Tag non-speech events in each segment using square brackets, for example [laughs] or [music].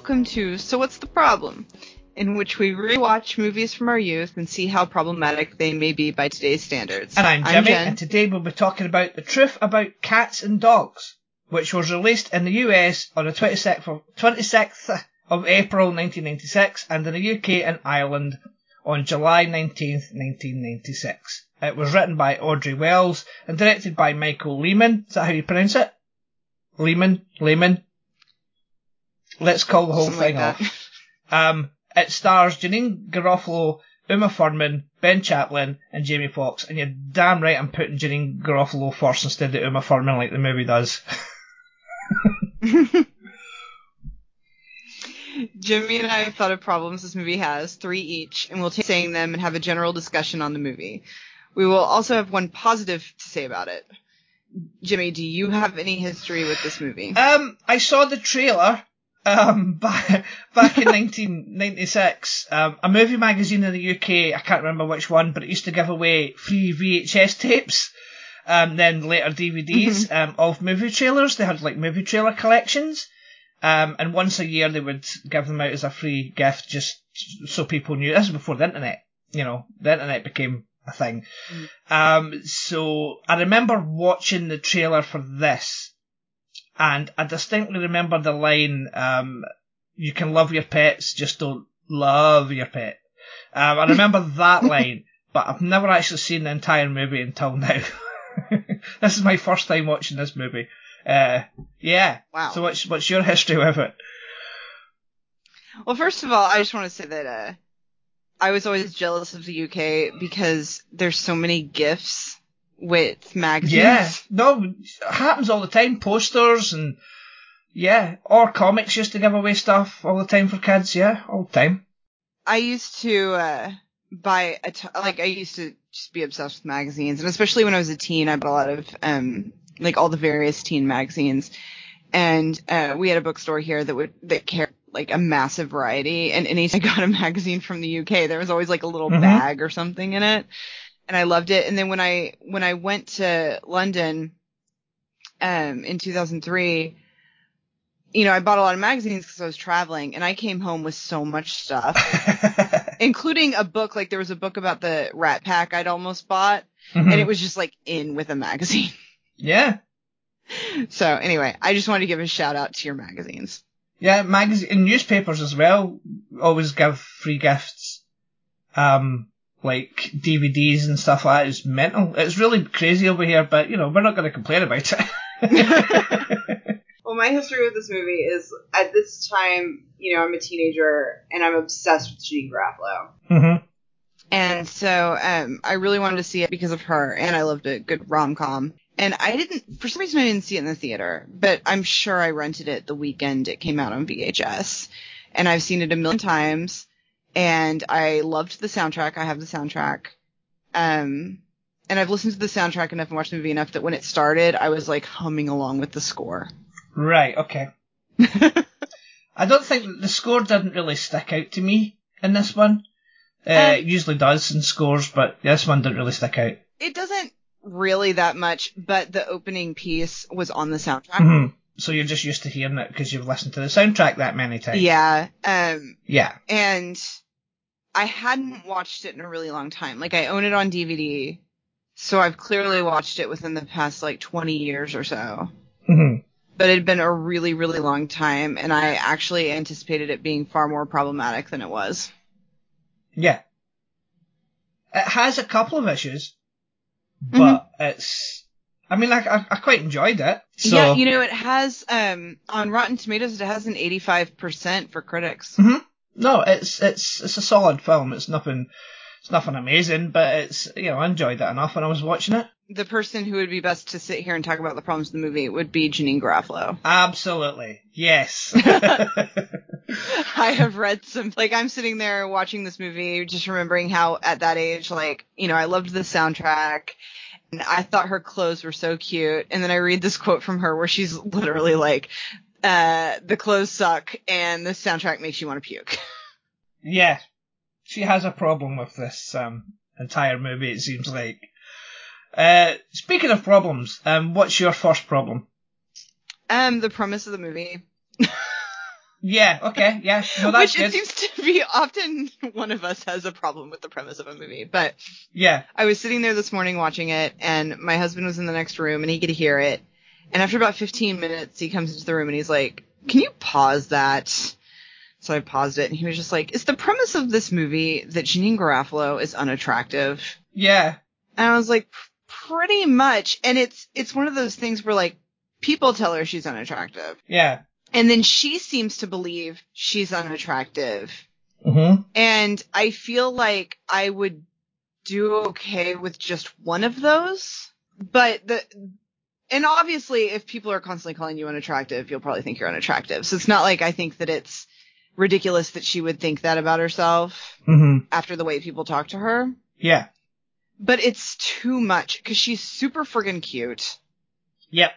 Welcome to So What's the Problem? In which we rewatch movies from our youth and see how problematic they may be by today's standards. And I'm Jimmy, Jen. and today we'll be talking about The Truth About Cats and Dogs, which was released in the US on the 26th of, 26th of April 1996 and in the UK and Ireland on July 19th, 1996. It was written by Audrey Wells and directed by Michael Lehmann. Is that how you pronounce it? Lehmann? Lehmann? Let's call the whole Something thing like off. [laughs] Um, it stars Janeane Garofalo, Uma Thurman, Ben Chaplin, and Jamie Foxx. And you're damn right I'm putting Janeane Garofalo first instead of Uma Thurman like the movie does. [laughs] Jimmy and I have thought of problems this movie has, three each, and we'll take saying them and have a general discussion on the movie. We will also have one positive to say about it. Jimmy, do you have any history with this movie? Um, I saw the trailer um, [laughs] back, back in 1996. Um, a movie magazine in the UK, I can't remember which one, but it used to give away free VHS tapes. Um, then later DVDs um, of movie trailers. They had like movie trailer collections. Um, and once a year they would give them out as a free gift just so people knew. This is before the internet. You know, the internet became a thing. Um, so I remember watching the trailer for this and I distinctly remember the line, um, you can love your pets, just don't love your pet. Um, I remember [laughs] that line, but I've never actually seen the entire movie until now. [laughs] this is my first time watching this movie. Uh, yeah. Wow. So what's, what's your history with it? Well, first of all, I just want to say that uh, I was always jealous of the UK because there's so many gifts with magazines. Yeah. No, it happens all the time. Posters and, yeah. Or comics used to give away stuff all the time for kids. Yeah, all the time. I used to uh, buy a t- like I used to just be obsessed with magazines, and especially when I was a teen, I bought a lot of um like all the various teen magazines, and uh, we had a bookstore here that would that carried like a massive variety, and anytime I got a [laughs] magazine from the UK, there was always like a little Mhm. bag or something in it, and I loved it. And then when I when I went to London, um in 2003 you know, I bought a lot of magazines because I was traveling, and I came home with so much stuff, [laughs] including a book. Like there was a book about the Rat Pack I'd almost bought, and it was just like in with a magazine. [laughs] yeah. so anyway, I just wanted to give a shout out to your magazines. Yeah, magazine and newspapers as well always give free gifts. Um, like DVDs and stuff like that is mental. It's really crazy over here, but you know, we're not going to complain about it. [laughs] Well, my history with this movie is at this time, you know, I'm a teenager and I'm obsessed with Janeane Garofalo. hmm And so um, I really wanted to see it because of her, and I loved a good rom com. And I didn't, for some reason, I didn't see it in the theater, but I'm sure I rented it the weekend it came out on VHS. And I've seen it a million times, and I loved the soundtrack. I have the soundtrack. Um, and I've listened to the soundtrack enough and watched the movie enough that when it started, I was like humming along with the score. Right. Okay. [laughs] I don't think that the score didn't really stick out to me in this one. Uh, Um, it usually does in scores, but this one didn't really stick out. It doesn't really that much, but the opening piece was on the soundtrack. hmm So you're just used to hearing it because you've listened to the soundtrack that many times. Yeah. Um, Yeah. and I hadn't watched it in a really long time. Like I own it on DVD, so I've clearly watched it within the past like 20 years or so. hmm But it had been a really, really long time, and I actually anticipated it being far more problematic than it was. Yeah. It has a couple of issues, but it's. I mean, like I, I quite enjoyed it. So, Yeah, you know, it has um on Rotten Tomatoes it has an 85% for critics. Mhm. No, it's it's it's a solid film. It's nothing. It's nothing amazing, but it's you know I enjoyed it enough when I was watching it. The person who would be best to sit here and talk about the problems of the movie would be Janeane Garofalo. Absolutely, yes. [laughs] [laughs] I have read some like I'm sitting there watching this movie just remembering how at that age like, you know, I loved the soundtrack I thought her clothes were so cute and then I read this quote from her where she's [laughs] literally like uh the clothes suck and the soundtrack makes you want to puke. [laughs] yeah, she has a problem with this um, entire movie. It seems like. Uh, speaking of problems, um, what's your first problem? Um the premise of the movie [laughs] Yeah, okay, yeah, no, [laughs] that's which good. it seems to be often one of us has a problem with the premise of a movie. But Yeah, I was sitting there this morning watching it, and my husband was in the next room, and he could hear it. And after about 15 minutes, he comes into the room and he's like, "Can you pause that?" So I paused it, and he was just like, "Is the premise of this movie that Janeane Garofalo is unattractive?" yeah, And I was like, "Pretty much." And it's it's one of those things where like people tell her she's unattractive, yeah. And then she seems to believe she's unattractive. Mm-hmm. And I feel like I would do okay with just one of those. But the, and obviously if people are constantly calling you unattractive, you'll probably think you're unattractive. So it's not like I think that it's ridiculous that she would think that about herself Mm-hmm. after the way people talk to her. Yeah. But it's too much because she's super friggin' cute. Yep.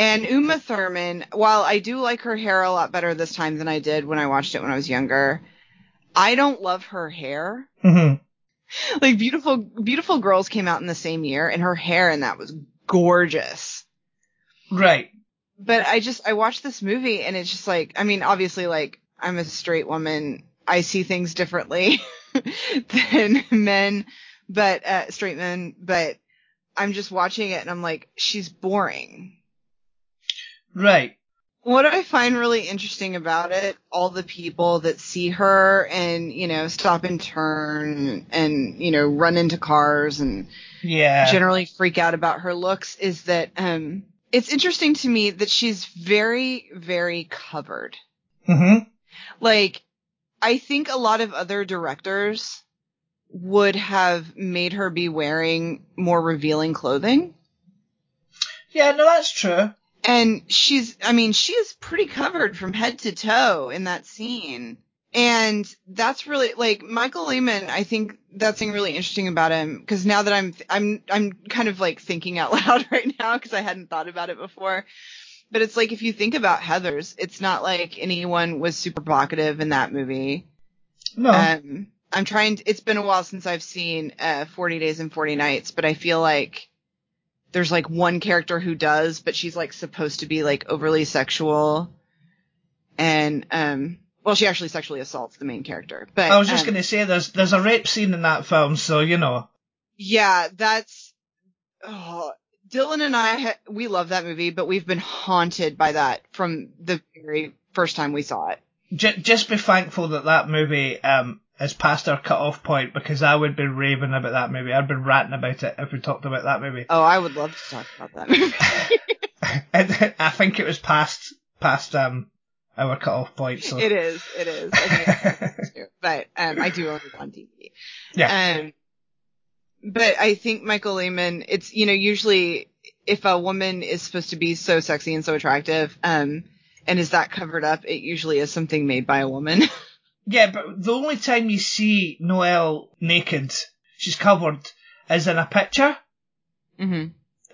And Uma Thurman, while I do like her hair a lot better this time than I did when I watched it when I was younger, I don't love her hair. Mm-hmm. [laughs] like beautiful beautiful girls came out in the same year and her hair in that was gorgeous Right. but i just i watched this movie and it's just like i mean obviously like i'm a straight woman i see things differently [laughs] than men but uh straight men but i'm just watching it and i'm like she's boring Right. what I find really interesting about it, all the people that see her and, you know, stop and turn and, you know, run into cars and Yeah. generally freak out about her looks is that, um, it's interesting to me that she's very, very covered. mm-hmm. Like, I think a lot of other directors would have made her be wearing more revealing clothing. Yeah, no, that's true. And she's, I mean, she is pretty covered from head to toe in that scene. And that's really, like, Michael Lehmann, I think that's something really interesting about him. Cause now that I'm, I'm, I'm kind of like thinking out [laughs] loud right now cause I hadn't thought about it before. But it's like, if you think about Heathers, it's not like anyone was super provocative in that movie. No. Um, I'm trying. To, it's been a while since I've seen uh, 40 Days and 40 Nights, but I feel like there's like one character who does, but she's like supposed to be like overly sexual, and um, well, she actually sexually assaults the main character. But I was just um, gonna say there's there's a rape scene in that film, so you know. yeah, that's. Oh, Dylan and I, ha- we love that movie, but we've been haunted by that from the very first time we saw it. J- just be thankful that that movie um is past our cut-off point because I would be raving about that movie. I'd be ranting about it if we talked about that movie. Oh, I would love to talk about that movie. [laughs] and I think it was past past um our cut-off point. So It is. It is. I [laughs] but um, I do own it on TV. yeah, Um, but I think Michael Lehmann. It's you know usually if a woman is supposed to be so sexy and so attractive, um, and is that covered up, it usually is something made by a woman. [laughs] yeah. But the only time you see Noelle naked, she's covered, is in a picture, hmm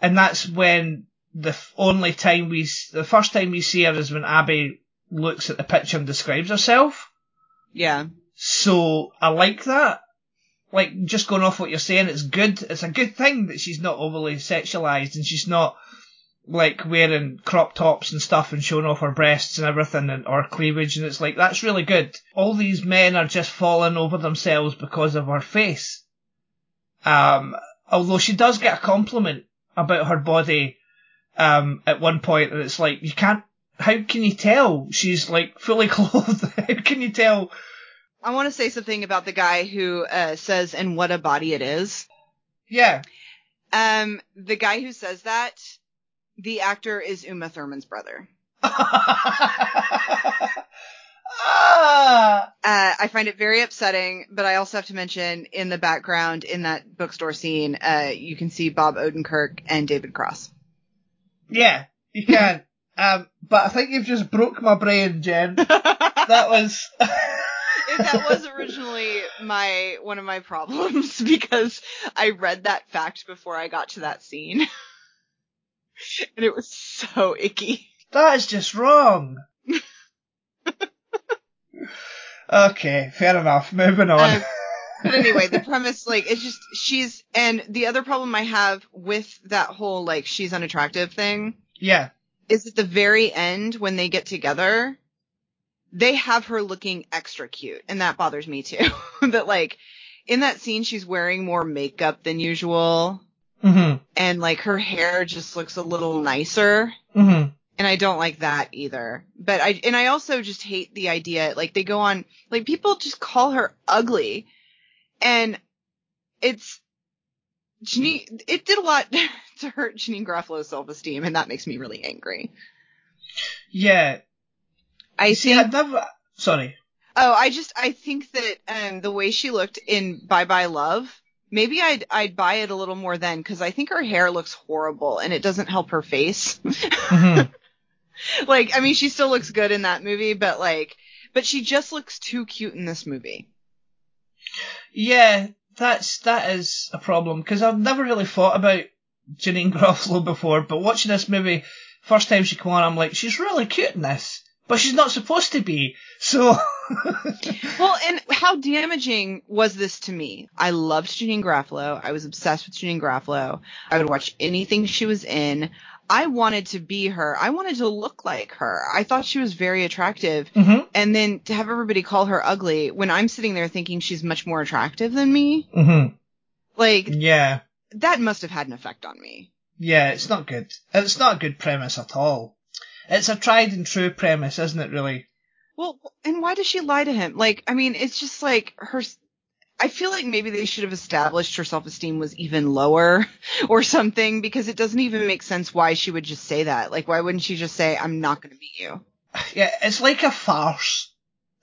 and that's when the only time we the first time we see her is when Abby looks at the picture and describes herself. Yeah. So I like that. Like just going off what you're saying, it's good. It's a good thing that she's not overly sexualized and she's not like wearing crop tops and stuff and showing off her breasts and everything and or cleavage and it's like that's really good. All these men are just falling over themselves because of her face. Um, although she does get a compliment about her body um, at one point and it's like you can't. How can you tell she's like fully [laughs] clothed? how can you tell? I want to say something about the guy who uh, says, "And what a body it is." Yeah. Um, the guy who says that, the actor is Uma Thurman's brother. [laughs] ah! Uh, I find it very upsetting, but I also have to mention in the background in that bookstore scene, uh, you can see Bob Odenkirk and David Cross. Yeah, you can. [laughs] um, but I think you've just broke my brain, Jen. [laughs] That was. that was originally my one of my problems because I read that fact before I got to that scene. [laughs] and it was so icky. That is just wrong. [laughs] okay, fair enough. Moving on. Um, but anyway, the [laughs] premise, like, it's just, she's, and the other problem I have with that whole, like, she's unattractive thing yeah. is at the very end when they get together, they have her looking extra cute. And that bothers me too. that, like, in that scene, she's wearing more makeup than usual. Mhm. And, like, her hair just looks a little nicer. Mhm. And I don't like that either. But I, and I also just hate the idea, like they go on, like people just call her ugly. And it's, Janeane, it did a lot [laughs] to hurt Janeane Garofalo's self-esteem and that makes me really angry. Yeah. I See, think, I'd never. Sorry. oh, I just, I think that, um, the way she looked in Bye Bye Love, maybe I'd, I'd buy it a little more then because I think her hair looks horrible and it doesn't help her face. Mhm. [laughs] like, I mean, she still looks good in that movie, but like, but she just looks too cute in this movie. Yeah, that's that is a problem because I've never really thought about Janeane [laughs] Garofalo before, but watching this movie, first time she came on, I'm like, she's really cute in this, but she's not supposed to be. So, [laughs] Well, and how damaging was this to me? I loved Janeane Garofalo. I was obsessed with Janeane Garofalo. I would watch anything she was in. I wanted to be her. I wanted to look like her. I thought she was very attractive. mhm, And then to have everybody call her ugly when I'm sitting there thinking she's much more attractive than me, mhm, like yeah, that must have had an effect on me. yeah, it's not good. It's not a good premise at all. It's a tried and true premise, isn't it? Really? Well, and why does she lie to him? Like, I mean, it's just like her. I feel like maybe they should have established her self-esteem was even lower [laughs] or something because it doesn't even make sense why she would just say that. Like, why wouldn't she just say, I'm not going to beat you? [sighs] Yeah, it's like a farce.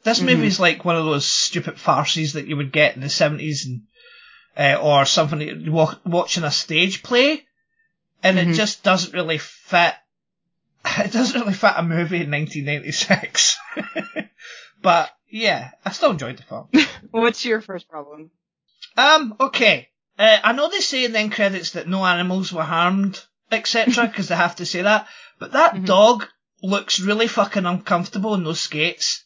This Mhm. movie's like one of those stupid farces that you would get in the seventies and uh, or something that you wa- watching a stage play, and it Mhm. just doesn't really fit. [laughs] It doesn't really fit a movie in 1996. [laughs] but yeah, I still enjoyed the film. [laughs] What's your first problem? Um, okay. Uh, I know they say in the end credits that no animals were harmed, etc., because they have to say that, but that Mhm. dog looks really fucking uncomfortable in those skates.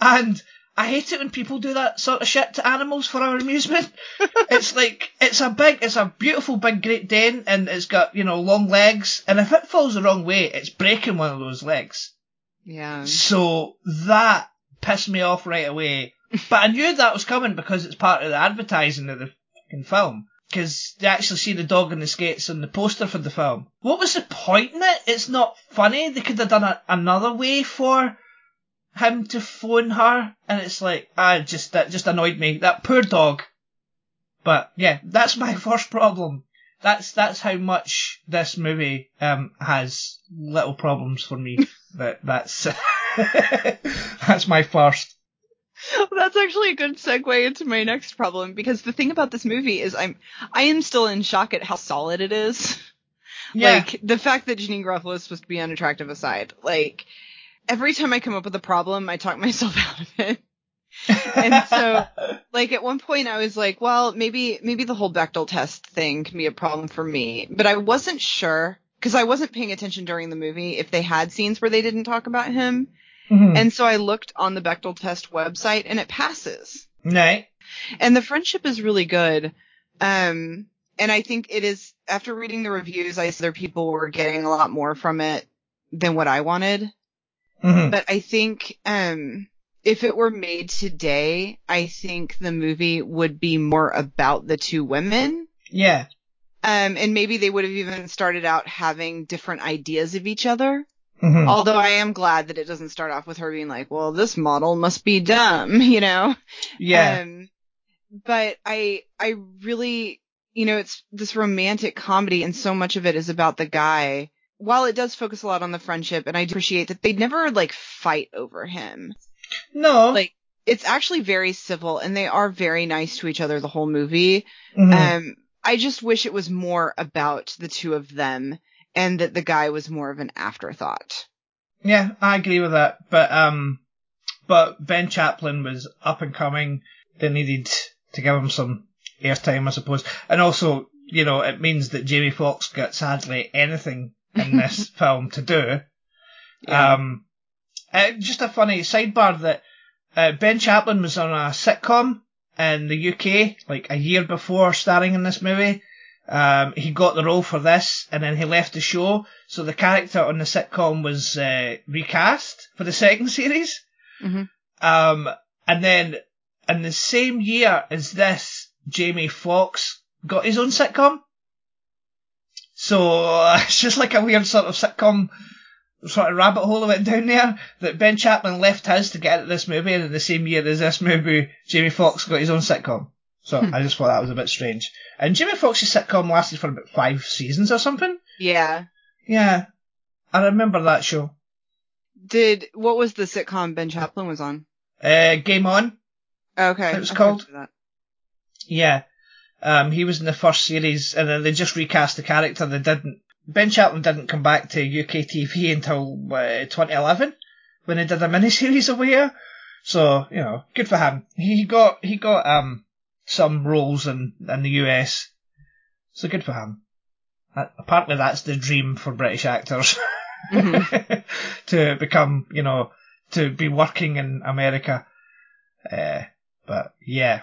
and I hate it when people do that sort of shit to animals for our amusement. [laughs] it's like, it's a big, it's a beautiful big Great Dane, and it's got, you know, long legs, and if it falls the wrong way, it's breaking one of those legs. Yeah. So that pissed me off right away. [laughs] But I knew that was coming because it's part of the advertising of the fucking film. Because you actually see the dog in the skates on the poster for the film. What was the point in it? It's not funny. They could have done it another way for him to phone her, and it's like, ah, just that just annoyed me. That poor dog. But yeah, that's my [laughs] first problem. That's that's how much this movie um has little problems for me. [laughs] But that's [laughs] that's my first. That's actually a good segue into my next problem because the thing about this movie is I'm I am still in shock at how solid it is. Yeah. Like the fact that Janeane Garofalo is supposed to be unattractive aside, like every time I come up with a problem, I talk [laughs] myself out of it. and [laughs] so, like at one point, I was like, well, maybe maybe the whole Bechdel test thing can be a problem for me, but I wasn't sure because I wasn't paying attention during the movie if they had scenes where they didn't talk about him, Mhm. and so I looked on the Bechdel test website and it passes right. and the friendship is really good. Um, and I think it is after reading the reviews, I said other people were getting a lot more from it than what I wanted. Mhm. But I think, um, if it were made today, I think the movie would be more about the two women. Yeah. Um, and maybe they would have even started out having different ideas of each other. Mhm. Although I am glad that it doesn't start off with her being like, well, this model must be dumb, [laughs] you know? yeah. Um, but I, I really, you know, it's this romantic comedy and so much of it is about the guy. While it does focus a lot on the friendship and I do appreciate that they never like fight over him. no. like, It's actually very civil and they are very nice to each other the whole movie. Mhm. Um, I just wish it was more about the two of them and that the guy was more of an afterthought. Yeah, I agree with that. But um, but Ben Chaplin was up and coming. They needed to give him some airtime, I suppose. And also, you know, it means that Jamie Foxx gets hardly anything in this [laughs] film to do. Yeah. Um, uh, just a funny sidebar that uh, Ben Chaplin was on a sitcom in the UK like a year before starring in this movie. Um, he got the role for this, and then he left the show. So the character on the sitcom was uh, recast for the second series. Mhm. Um, and then in the same year as this, Jamie Foxx got his own sitcom. So uh, [laughs] it's just like a weird sort of sitcom sort of rabbit hole I went down there that Ben Chaplin left his to get at this movie, and in the same year as this movie, Jamie Foxx got his own sitcom. So Hmm. I just thought that was a bit strange. And Jamie Foxx's sitcom lasted for about five seasons or something. Yeah. Yeah, I remember that show. Did, what was the sitcom Ben Chaplin was on? Uh, Game On. Okay. It was I called- that. Yeah. Um, he was in the first series, and then they just recast the character. They didn't. Ben Chaplin didn't come back to UK TV until uh, 2011 when they did a miniseries over here. So you know, good for him. He got he got um some roles in in the US. So good for him. Uh, apparently, that's the dream for British actors Mhm. [laughs] to become, you know, to be working in America. Uh, but yeah,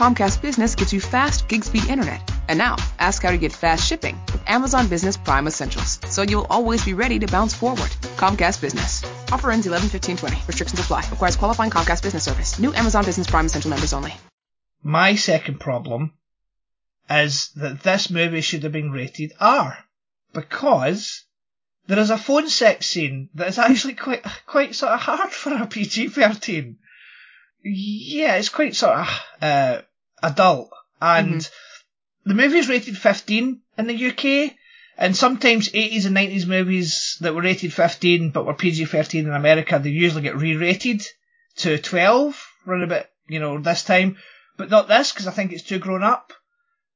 Comcast Business gives you fast gig speed internet. And now, ask how to get fast shipping with Amazon Business Prime Essentials, so you'll always be ready to bounce forward. Comcast Business. Offer ends 11 15 20. Restrictions apply. Requires qualifying Comcast Business service. New Amazon Business Prime Essential members only. My second problem is that this movie should have been rated R because there is a phone sex scene that is actually quite quite sort of hard for a PG thirteen. Yeah, it's quite sort of uh, adult, and the movie's rated fifteen in the UK. And sometimes 80s and 90s movies that were rated 15 but were PG 13 in America, they usually get re-rated to 12 around about, you know, this time but not this because I think it's too grown up.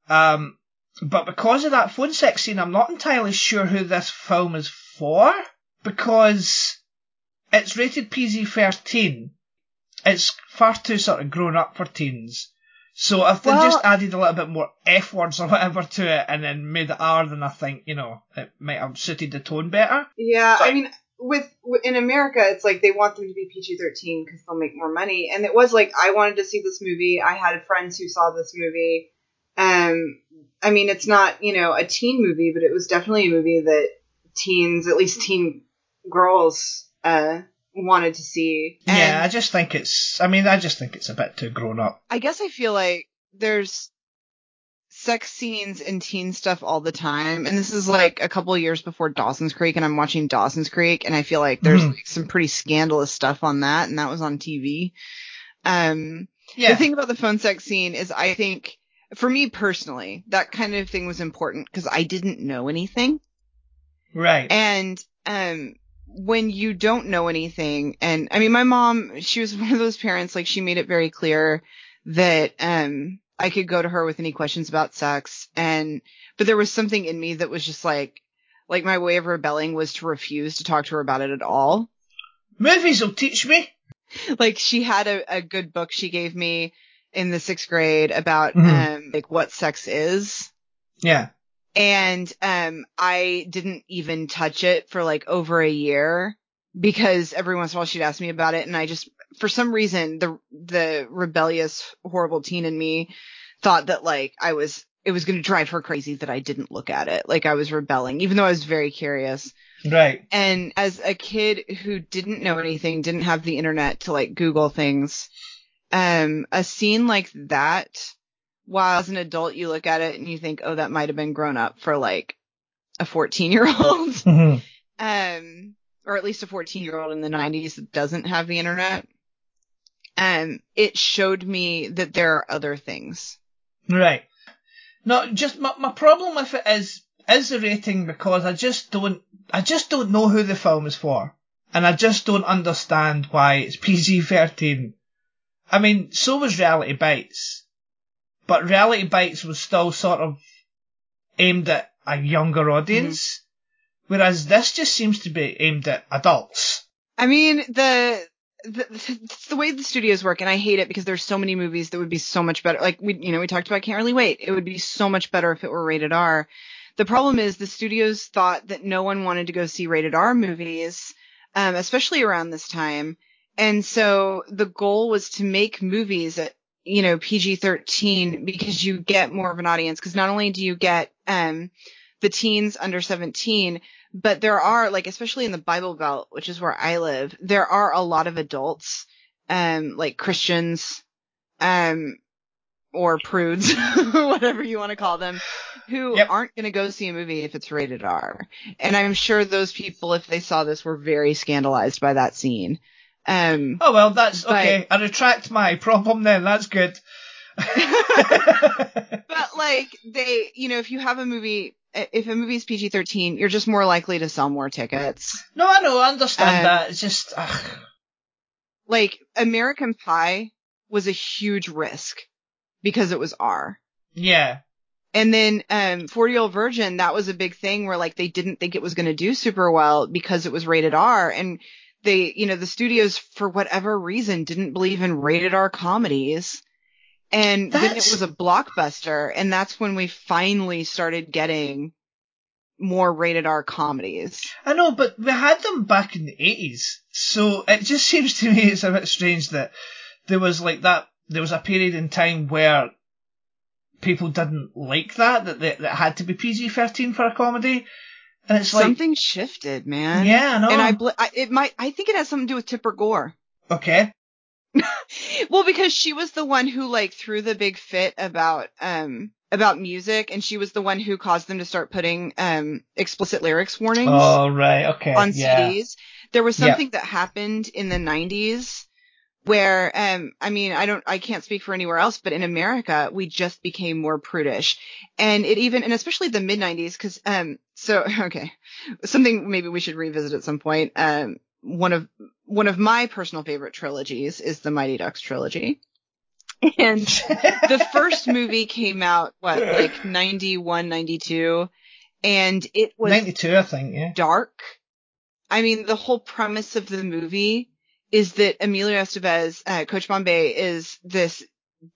Um, but because of that phone sex scene, I'm not entirely sure who this film is for because it's rated PG-13. It's far too sort of grown up for teens. So if they just added a little bit more F words or whatever to it and then made it R, then I think, you know, it might have suited the tone better. Yeah, So- I mean, with in America, it's like they want them to be PG thirteen because they'll make more money. And it was like I wanted to see this movie. I had friends who saw this movie. Um, I mean, it's not you know a teen movie, but it was definitely a movie that teens, at least teen girls, uh, wanted to see. yeah, I just think it's, I mean, I just think it's a bit too grown up. I guess I feel like there's sex scenes and teen stuff all the time. And this is like a couple of years before Dawson's Creek and I'm watching Dawson's Creek and I feel like there's Mhm. like some pretty scandalous stuff on that and that was on TV. Um, Yeah. the thing about the phone sex scene is I think for me personally, that kind of thing was important because I didn't know anything. right. And um when you don't know anything and I mean my mom, she was [laughs] one of those parents like she made it very clear that um I could go to her with any questions about sex and but there was something in me that was just like like my way of rebelling was to refuse to talk to her about it at all. Movies will teach me. Like she had a, a good book she gave me in the sixth grade about Mhm. um like what sex is. Yeah. And um, I didn't even touch it for like over a year because every once in a while she'd ask me about it, and I just, for some reason, the the rebellious, horrible teen in me thought that like I was, it was going to drive her crazy that I didn't look at it, like I was rebelling, even though I was very curious. Right. And as a kid who didn't know anything, didn't have the internet to like Google things, um, a scene like that, while as an adult you look at it and you think, oh, that might have been grown up for like a 14 year old, [laughs] Mhm. um, or at least a 14 year old in the 90s that doesn't have the internet. Um, it showed me that there are other things. Right. No, just my, my problem with it is is the rating because I just don't I just don't know who the film is for, and I just don't understand why it's PG thirteen. I mean, so was Reality Bites, but Reality Bites was still sort of aimed at a younger audience, whereas this just seems to be aimed at adults. I mean, the, the, [laughs] the way the studios work, and I hate it because there's so many movies that would be so much better. Like we, you know, we talked about Can't Really Wait. It would be so much better if it were rated R. The problem is the studios thought that no one wanted to go see rated R movies, um, especially around this time. And so the goal was to make movies at, you know, PG-13 because you get more of an audience. Cause not only do you get, um, the teens under 17, but there are like, especially in the Bible Belt, which is where I live, there are a lot of adults, um, like Christians, um, or prudes, [laughs] whatever you want to call them, who Yep. aren't going to go see a movie if it's rated R. And I'm sure those people, if they saw this, were very scandalized by that scene. Um, Oh well, that's But- okay. I retract my problem then. That's good. [laughs] but like they, you know, if you have a movie, if a movie's PG-13, you're just more likely to sell more tickets. no, I know, I understand Um, that. It's just, ugh. Like American Pie was a huge risk because it was R. yeah. And then um 40 Year Old Virgin, that was a big thing where like they didn't think it was going to do super well because it was rated R and they, you know, the studios for whatever reason didn't believe in rated R comedies. And then it was a blockbuster and that's when we finally started getting more rated R comedies. I know, but we had them back in the 80s. So it just [laughs] seems to me it's a bit strange that there was like that, there was a period in time where people didn't like that, that, that, that had to be PG-13 for a comedy. And it's like, Something shifted, man. yeah, I know. And I, bl- I, it might, I think it has something to do with Tipper Gore. okay. [laughs] Well, because she was the one who like threw the big fit about um about music, and she was the one who caused them to start putting um explicit lyrics warnings Oh, right, okay. on yeah. CDs. There was something that happened in the 90s where um I mean I don't I can't speak for anywhere else, but in America we just became more prudish, and it even and especially the mid 90s because um so [laughs] okay something maybe we should revisit at some point um one of one of my personal favorite trilogies is the Mighty Ducks trilogy. And the first [laughs] movie came out what like 91 92 and it was 92, I think, yeah. dark. I mean, the whole premise of the movie is that Emilio Estevez, uh, Coach Bombay, is this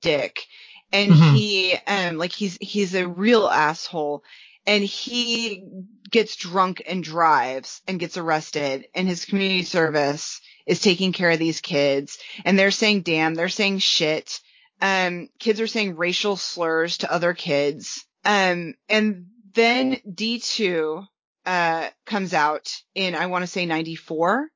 dick, and Mhm. he, um, like he's he's a real asshole, and he gets drunk and drives and gets arrested, and his community service is taking care of these kids, and they're saying damn, they're saying shit. Um, kids are saying racial slurs to other kids. Um, and then D2, uh, comes out in, I want to say 94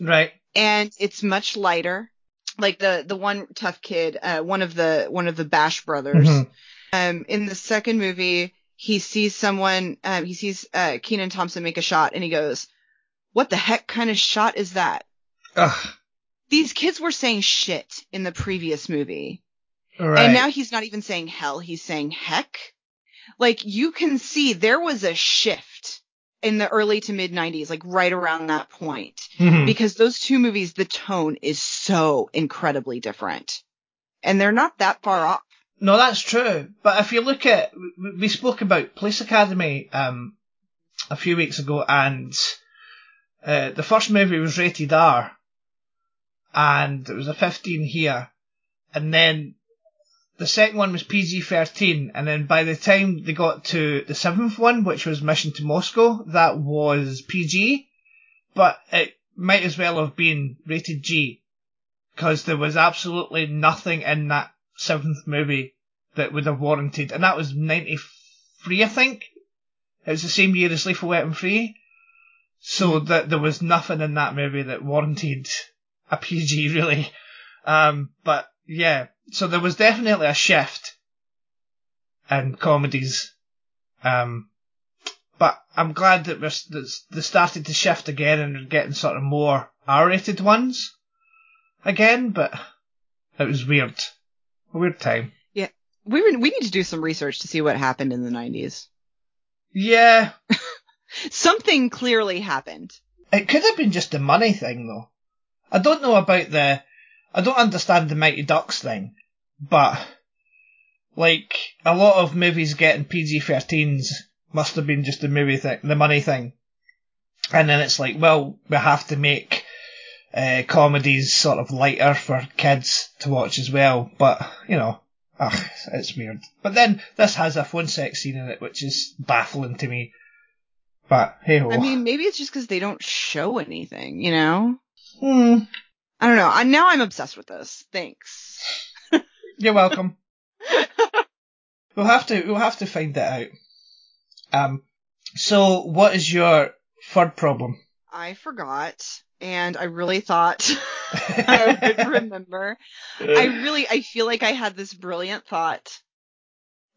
Right. And it's much lighter. Like the, the one tough kid, uh, one of the, one of the Bash brothers. Mhm. Um, in the second movie, he sees someone, um, he sees, uh, Kenan Thompson make a shot and he goes, what the heck kind of shot is that? Ugh. These kids were saying shit in the previous movie. Right. And now he's not even saying hell, he's saying heck. Like you can see there was a shift in the early to mid 90s, like right around that point. Mhm. Because those two movies, the tone is so incredibly different. And they're not that far off. No, that's true. But if you look at, we- we spoke about Police Academy um, a few weeks ago, and uh, the first movie was rated R, and it was a 15 here, and then the second one was PG thirteen, and then by the time they got to the seventh one, which was Mission to Moscow, that was PG, but it might as well have been rated G, because there was absolutely nothing in that seventh movie that would have warranted, and that was ninety three, I think. It was the same year as Lethal Weapon three, so that there was nothing in that movie that warranted a PG [laughs] really. Um, but yeah, so there was definitely a shift in comedies. Um, but I'm glad that we're, that they started to shift again and we're getting sort of more R-rated ones again, but it was weird. A weird time. Yeah. We were, we need to do some research to see what happened in the 90s. Yeah, [laughs] Something clearly happened. it could have been just a money thing though. I don't know about the, I don't understand the Mighty Ducks thing, but like a lot of movies getting PG-13s must have been just the movie thing, the money thing. And then it's like, well, we have to make uh, comedies sort of lighter for kids to watch as well. But you know, ugh, it's weird. But then this has a phone sex scene in it, which is baffling to me. But hey ho. I mean, maybe it's just because they don't show anything, you know? Hmm, I don't know. I, now I'm obsessed with this. Thanks. [laughs] you're welcome. [laughs] we'll have to we'll have to find that out. Um. So, what is your third problem? I forgot, and I really thought [laughs] I would remember. I really, I feel like I had this brilliant thought,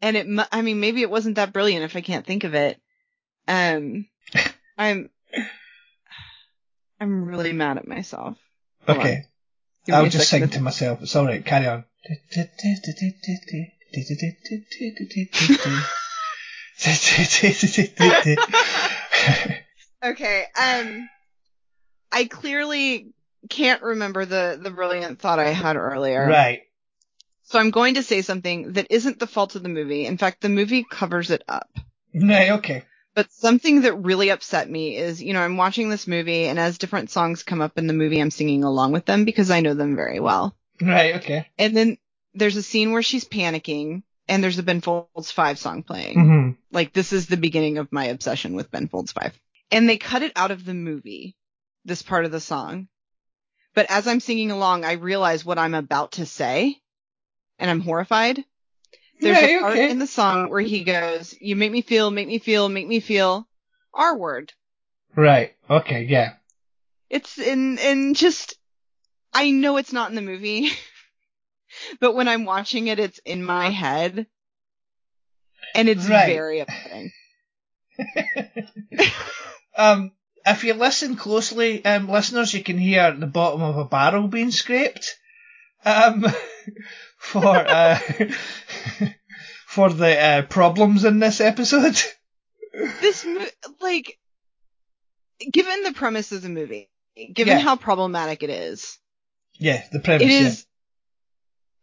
and it, I mean, maybe it wasn't that brilliant if I can't think of it. Um, I'm, I'm really mad at myself. Hold. Okay. Give I'll just second sing to myself. It's alright, carry on. [laughs] Okay. Um, I clearly can't remember the the brilliant thought I had earlier. right. So I'm going to say something that isn't the fault of the movie. In fact, the movie covers it up. Right, okay. But something that really upset me is, you know, I'm watching this movie and as different songs come up in the movie, I'm singing along with them because I know them very well. Right, okay. And then there's a scene where she's panicking and there's a Ben Folds 5 song playing. hmm Like this is the beginning of my obsession with Ben Folds 5. And they cut it out of the movie, this part of the song. But as I'm singing along, I realize what I'm about to say and I'm horrified. There's Right, a part okay. in the song where he goes, you make me feel, make me feel, make me feel R word. Right, okay, yeah. It's in, in just, I know it's not in the movie, [laughs] but when I'm watching it, it's in my head. And it's Right. very upsetting. [laughs] Um, if you listen closely, um, listeners, you can hear the bottom of a barrel being scraped. Um, [laughs] for, uh, [laughs] for the, uh, problems in this episode. [laughs] this like given the premise of the movie given Yeah. how problematic it is Yeah, the premise, it yeah. is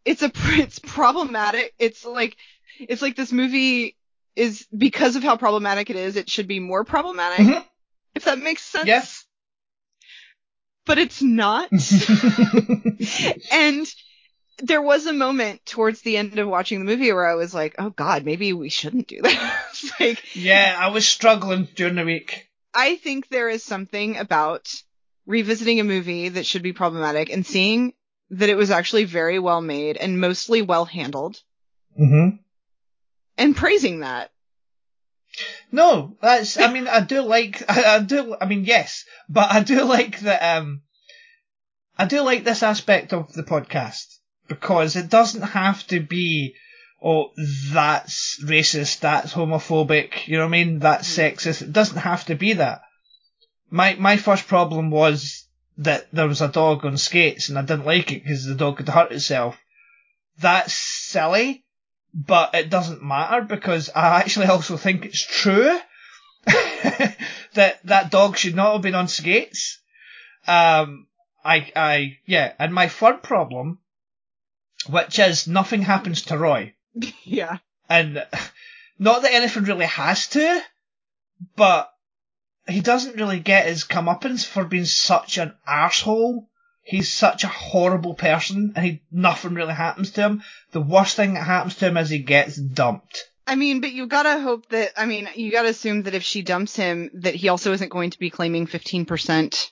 it's a it's problematic it's like it's like this movie is because of how problematic it is it should be more problematic Mhm. if that makes sense Yeah. But it's not [laughs] and there was a moment towards the end of watching the movie where I was like, "Oh God, maybe we shouldn't do this." [laughs] like, yeah, I was struggling during the week. I think there is something about revisiting a movie that should be problematic and seeing that it was actually very well made and mostly well handled hmm and praising that. No, that's. I mean, I do like. I, I do. I mean, yes, but I do like that. Um, I do like this aspect of the podcast because it doesn't have to be. Oh, that's racist. That's homophobic. You know what I mean? That's sexist. It doesn't have to be that. My my first problem was that there was a dog on skates and I didn't like it because the dog had hurt itself. That's silly but it doesn't matter because I actually also think it's true [laughs] that that dog should not have been on skates. Um, I, I, yeah, and my third problem, which is nothing happens to Roy, [laughs] yeah. and not that anything really has to, but he doesn't really get his comeuppance for being such an arsehole. He's such a horrible person and he, nothing really happens to him. The worst thing that happens to him is he gets dumped. I mean, but you've gotta hope that, I mean, you gotta assume that if she dumps him, that he also isn't going to be claiming 15%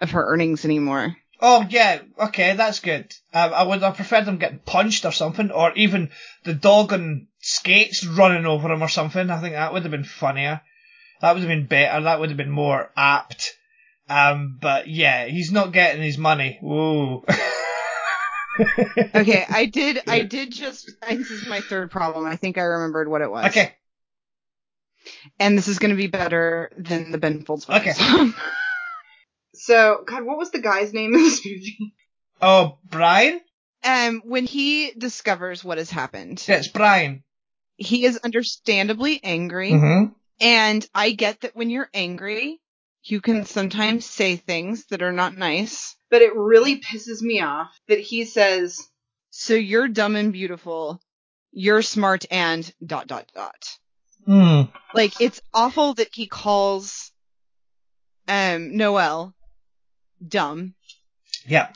of her earnings anymore. Oh yeah, okay, that's good. Um, I would have preferred him getting punched or something, or even the dog on skates running over him or something. I think that would have been funnier. That would have been better. That would have been more apt. Um, but yeah, he's not getting his money. Whoa. [laughs] Okay, I did, I did just, I, this is my third problem. I think I remembered what it was. Okay. And this is gonna be better than the Ben Folds one. Okay. [laughs] so, God, what was the guy's name in this movie? Oh, Brian? Um, when he discovers what has happened, it's Brian. he is understandably angry. Mm-hmm. And I get that when you're angry, you can sometimes say things that are not nice. But it really pisses me off that he says, So you're dumb and beautiful, you're smart and dot dot dot. Mm. Like it's awful that he calls um Noel dumb Yeah.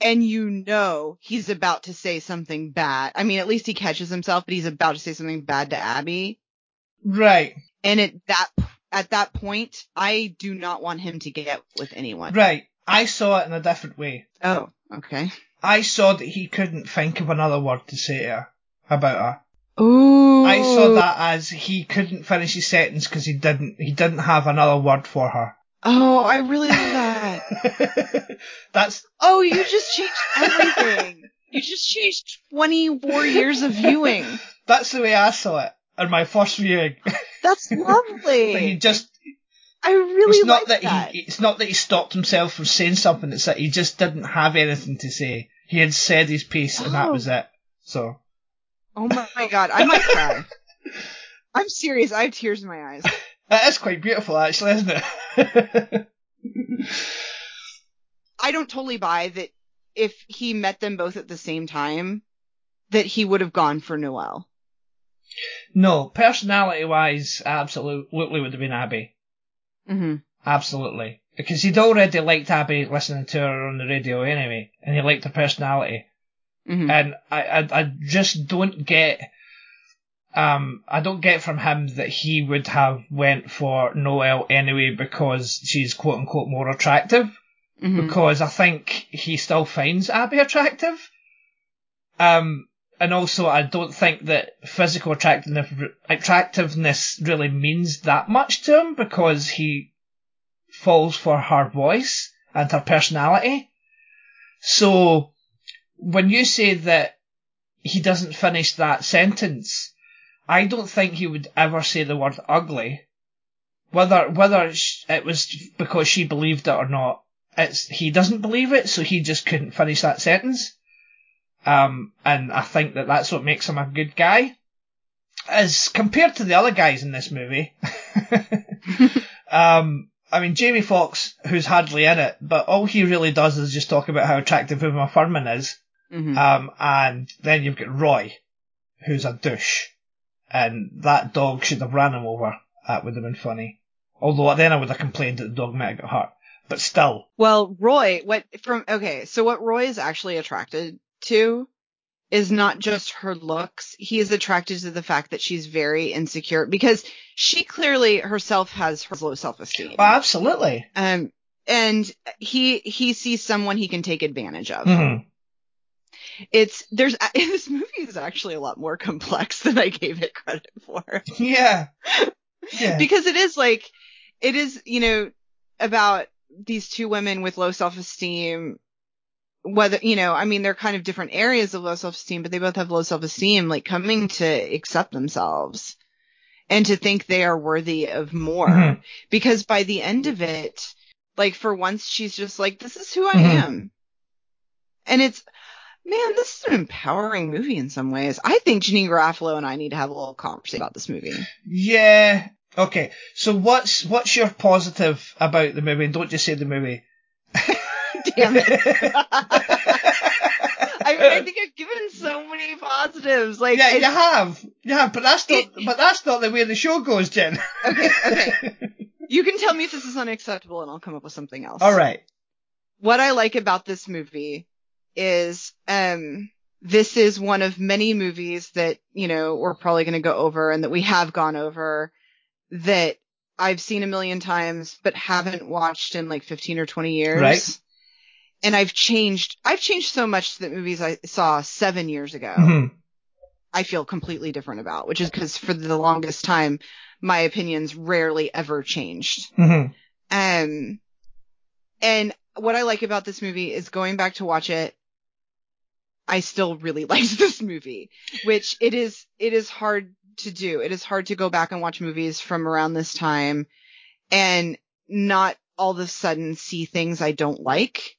and you know he's about to say something bad. I mean, at least he catches himself, but he's about to say something bad to Abby. Right. And at that at that point, I do not want him to get with anyone. Right. I saw it in a different way. Oh, okay. I saw that he couldn't think of another word to say to her about her. Ooh. I saw that as he couldn't finish his sentence because he didn't he didn't have another word for her. Oh, I really love that. [laughs] That's oh, you just changed everything. You just changed 24 years of viewing. [laughs] that's the way I saw it in my first viewing. [laughs] That's [laughs] That he lovely. just I really it's not like that, that. he it's not that he stopped himself from saying something. It's that he just didn't have anything to say. He had said his piece and that Oh. was it. So Oh my god, I might cry. [laughs] I'm serious. I have tears in my eyes. [laughs] that is quite beautiful, actually, isn't it? I don't totally buy that if he met them both at the same time, that he would have gone for Noel. No, personality wise, absolutely would have been Abby. Mm-hmm. Absolutely. Because he'd already liked Abby listening to her on the radio anyway, and he liked her personality. Mm-hmm. And I, I, I just don't get, um, I don't get from him that he would have went for Noel anyway because she's quote unquote more attractive. mm-hmm. Because I think he still finds Abby attractive. Um, and also I don't think that physical attractiveness, really means that much to him because he falls for her voice and her personality. So when you say that he doesn't finish that sentence, I don't think he would ever say the word ugly. Whether whether it was because she believed it or not, it's he doesn't believe it, so he just couldn't finish that sentence. Um, and I think that that's what makes him a good guy. As compared to the other guys in this movie, [laughs] um, I mean Jamie Foxx, who's hardly in it, but all he really does is just talk about how attractive Uma Thurman is. Mm-hmm. Um, and then you've got Roy, who's a douche, and that dog should have ran him over. That would have been funny. Although then I would have complained that the dog might have got hurt. But still, Well, Roy, what from okay, so what Roy is actually attracted to is not just her looks. He is attracted to the fact that she's very insecure because she clearly herself has her low self-esteem. well, absolutely. Um and he he sees someone he can take advantage of. Mhm. It's there's [laughs] this movie is actually a lot more complex than I gave it credit for. Yeah. [laughs] Yeah. because it is like it is you know about these two women with low self-esteem whether you know i mean they're kind of different areas of low self-esteem but they both have low self-esteem like coming to accept themselves and to think they are worthy of more Mhm. because by the end of it like for once she's just like this is who i Mhm. am and it's man this is an empowering movie in some ways i think janeane garofalo and i need to have a little conversation about this movie Yeah. Okay. So what's what's your positive about the movie? And don't just say the movie. Damn it. [laughs] I mean, I think I've given so many positives. Like, yeah, you have. You have, but that's not. It- but that's not the way the show goes, Jen. okay, okay. [laughs] You can tell me if this is unacceptable, and I'll come up with something else. All right. what I like about this movie is um this is one of many movies that, you know, we're probably going to go over and that we have gone over that I've seen a million times but haven't watched in like 15 or 20 years. Right. And I've changed I've changed so much that movies I saw 7 years ago. Mhm. I feel completely different about, which is because for the longest time, my opinions rarely ever changed. Mhm. Um, and what I like about this movie is going back to watch it. I still really [laughs] liked this movie, which it is, it is hard to do. It is hard to go back and watch movies from around this time and not all of a sudden see things I don't like.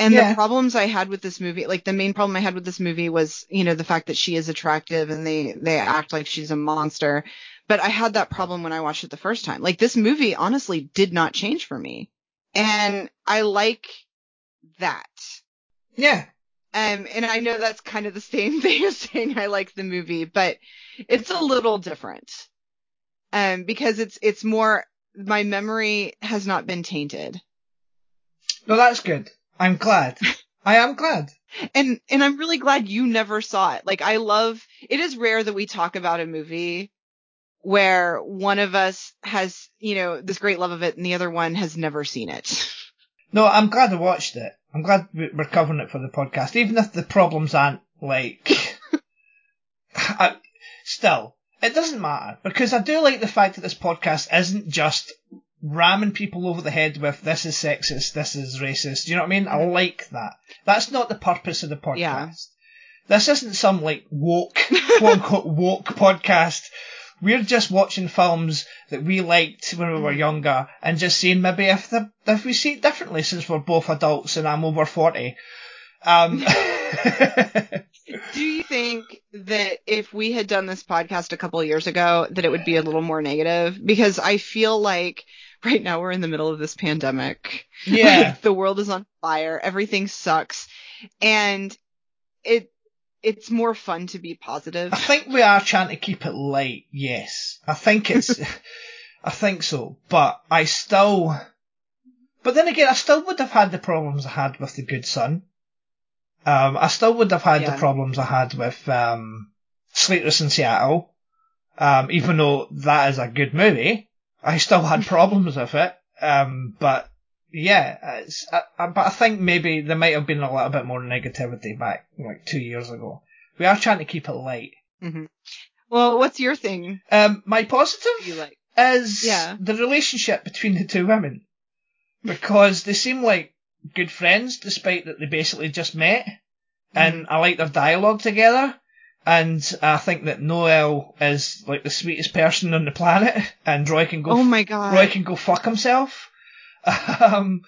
And Yeah. the problems I had with this movie, like the main problem I had with this movie was, you know, the fact that she is attractive and they, they act like she's a monster. But I had that problem when I watched it the first time. Like this movie honestly did not change for me. And I like that. Yeah. Um, and I know that's kind of the same [laughs] thing as saying I like the movie, but it's a little different. Um, because it's, it's more, my memory has not been tainted. No, that's good. I'm glad. I am glad. [laughs] And, and I'm really glad you never saw it. Like I love, it is rare that we talk about a movie where one of us has, you know, this great love of it and the other one has never seen it. [laughs] No, I'm glad I watched it. I'm glad we- we're covering it for the podcast, even if the problems aren't like. [laughs] I, still, it doesn't matter because I do like the fact that this podcast isn't just ramming people over the head with this is sexist, this is racist. Do You know what I mean? I like that. That's not the purpose of the podcast. Yeah. This isn't some like woke, quote unquote [laughs] woke podcast. We're just watching films that we liked when we were younger and just seeing maybe if the, if we see it differently since we're both adults and I'm over 40. Um, [laughs] Do you think that if we had done this podcast a couple of years ago, that it would be a little more negative? Because I feel like [laughs] right now we're in the middle of this pandemic. yeah. Like, [laughs] the world is on fire. Everything sucks. And it, it's more fun to be positive. I think we are trying to keep it light, yes. I think it's, [laughs] I think so. But I still, but then again, I still would have had the problems I had with The Good Son. Um, I still would have had Yeah. the problems I had with, um, Sleepless in Seattle. Um, even though that is a good movie, I still had problems with it. Um, but yeah, it's, I, I, but I think maybe there might have been a little bit more negativity back like two years ago. We are trying to keep it light. hmm Well, what's your thing Um, my positive you like? is Yeah. the relationship between the two women because they seem like good friends despite that they basically just met, and I like their dialogue together. And I think that Noel is like the sweetest person on the planet, and Roy can go. Oh my god. Roy can go fuck himself. [laughs] um,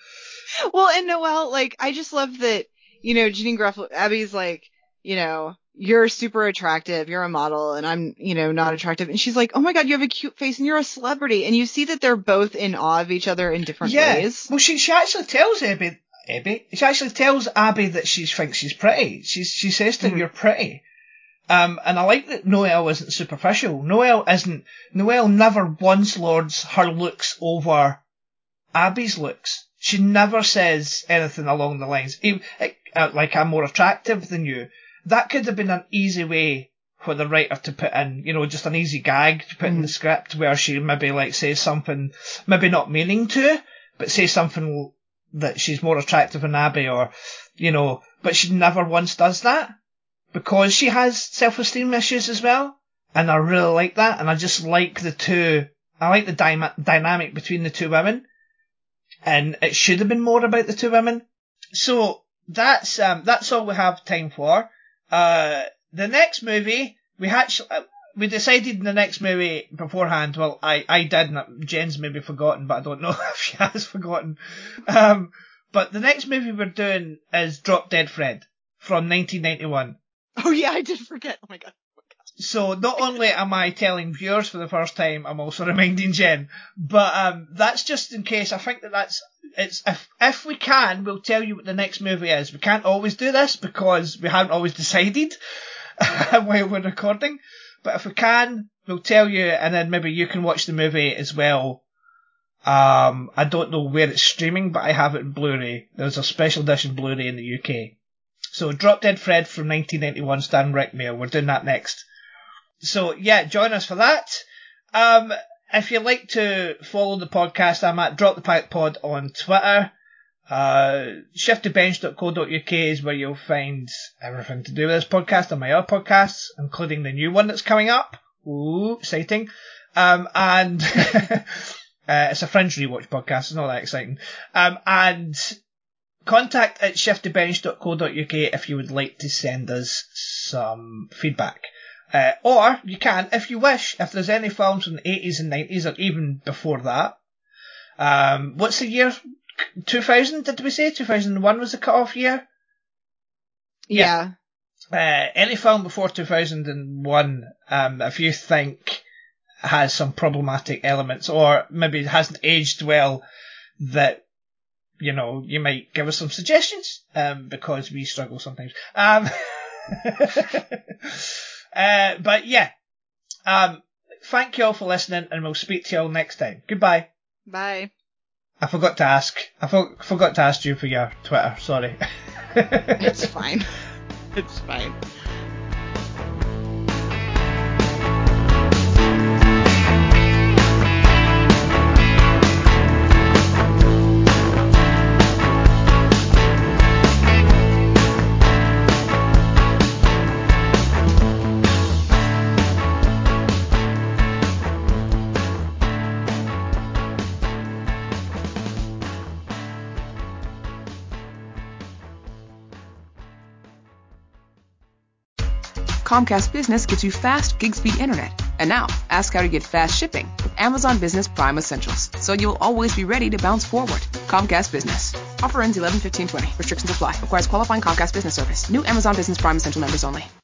Well, and Noel, like, I just love that, you know, Janeane Garofalo, Abby's like, you know, you're super attractive, you're a model, and I'm, you know, not attractive. And she's like, oh my god, you have a cute face and you're a celebrity. And you see that they're both in awe of each other in different yeah. ways. Well, she she actually tells Abby, Abby, she actually tells Abby that she thinks she's pretty. She's she says to him, Mhm. "You're pretty." Um, and I like that Noel isn't superficial. Noel isn't. Noelle never once lords her looks over Abby's looks. She never says anything along the lines, uh, like I'm more attractive than you. That could have been an easy way for the writer to put in, you know, just an easy gag to put in the script where she maybe like says something, maybe not meaning to, but say something that she's more attractive than Abby or, you know, but she never once does that because she has self-esteem issues as well. And I really like that. And I just like the two, I like the dyma- dynamic between the two women. And it should have been more about the two women. So that's, um, that's all we have time for. Uh, the next movie, we actually, uh, we decided in the next movie beforehand. Well, I, I did, and Jen's maybe forgotten, but I don't [laughs] know if she has forgotten. Um, but the next movie we're doing is Drop Dead Fred from 1991. Oh yeah, I did forget. Oh my god. So not only am I telling viewers for the first time, I'm also [laughs] reminding Jen. But um, that's just in case. I think that that's it's if if we can, we'll tell you what the next movie is. We can't always do this because we haven't always decided [laughs] while we're recording. But if we can, we'll tell you, and then maybe you can watch the movie as well Um, I don't know where it's streaming, but I have it in Blu-ray. There's a special edition Blu-ray in the UK. So Drop Dead Fred from 1991 starring Rik Mayall. We're doing that next. So yeah, join us for that. Um, if you'd like to follow the podcast, I'm at Drop the Pike Pod on Twitter. Uh, shiftybench.co.uk is where you'll find everything to do with this podcast and my other podcasts, including the new one that's coming up. Ooh, exciting. Um, and [laughs] uh, it's a Fringe Rewatch podcast. It's not that exciting. Um, and contact at shiftybench.co.uk if you would like to send us some feedback. Uh, or you can, if you wish, if there's any films from the 80s and 90s or even before that. Um, what's the year? 2000, did we say? 2001 was the cut-off year? Yeah. Uh, any film before 2001, um, if you think has some problematic elements or maybe hasn't aged well, that, you know, you might give us some suggestions, um, because we struggle sometimes. Um, [laughs] uh, but yeah, um, thank you all for listening and we'll speak to you all next time. Goodbye. Bye. I forgot to ask. I for- forgot to ask you for your Twitter. Sorry. [laughs] It's fine. [laughs] It's fine. Comcast Business gives you fast gig speed internet. And now, ask how to get fast shipping with Amazon Business Prime Essentials, so you'll always be ready to bounce forward. Comcast Business. Offer ends 11 15 20. Restrictions apply. Requires qualifying Comcast Business service. New Amazon Business Prime Essential members only.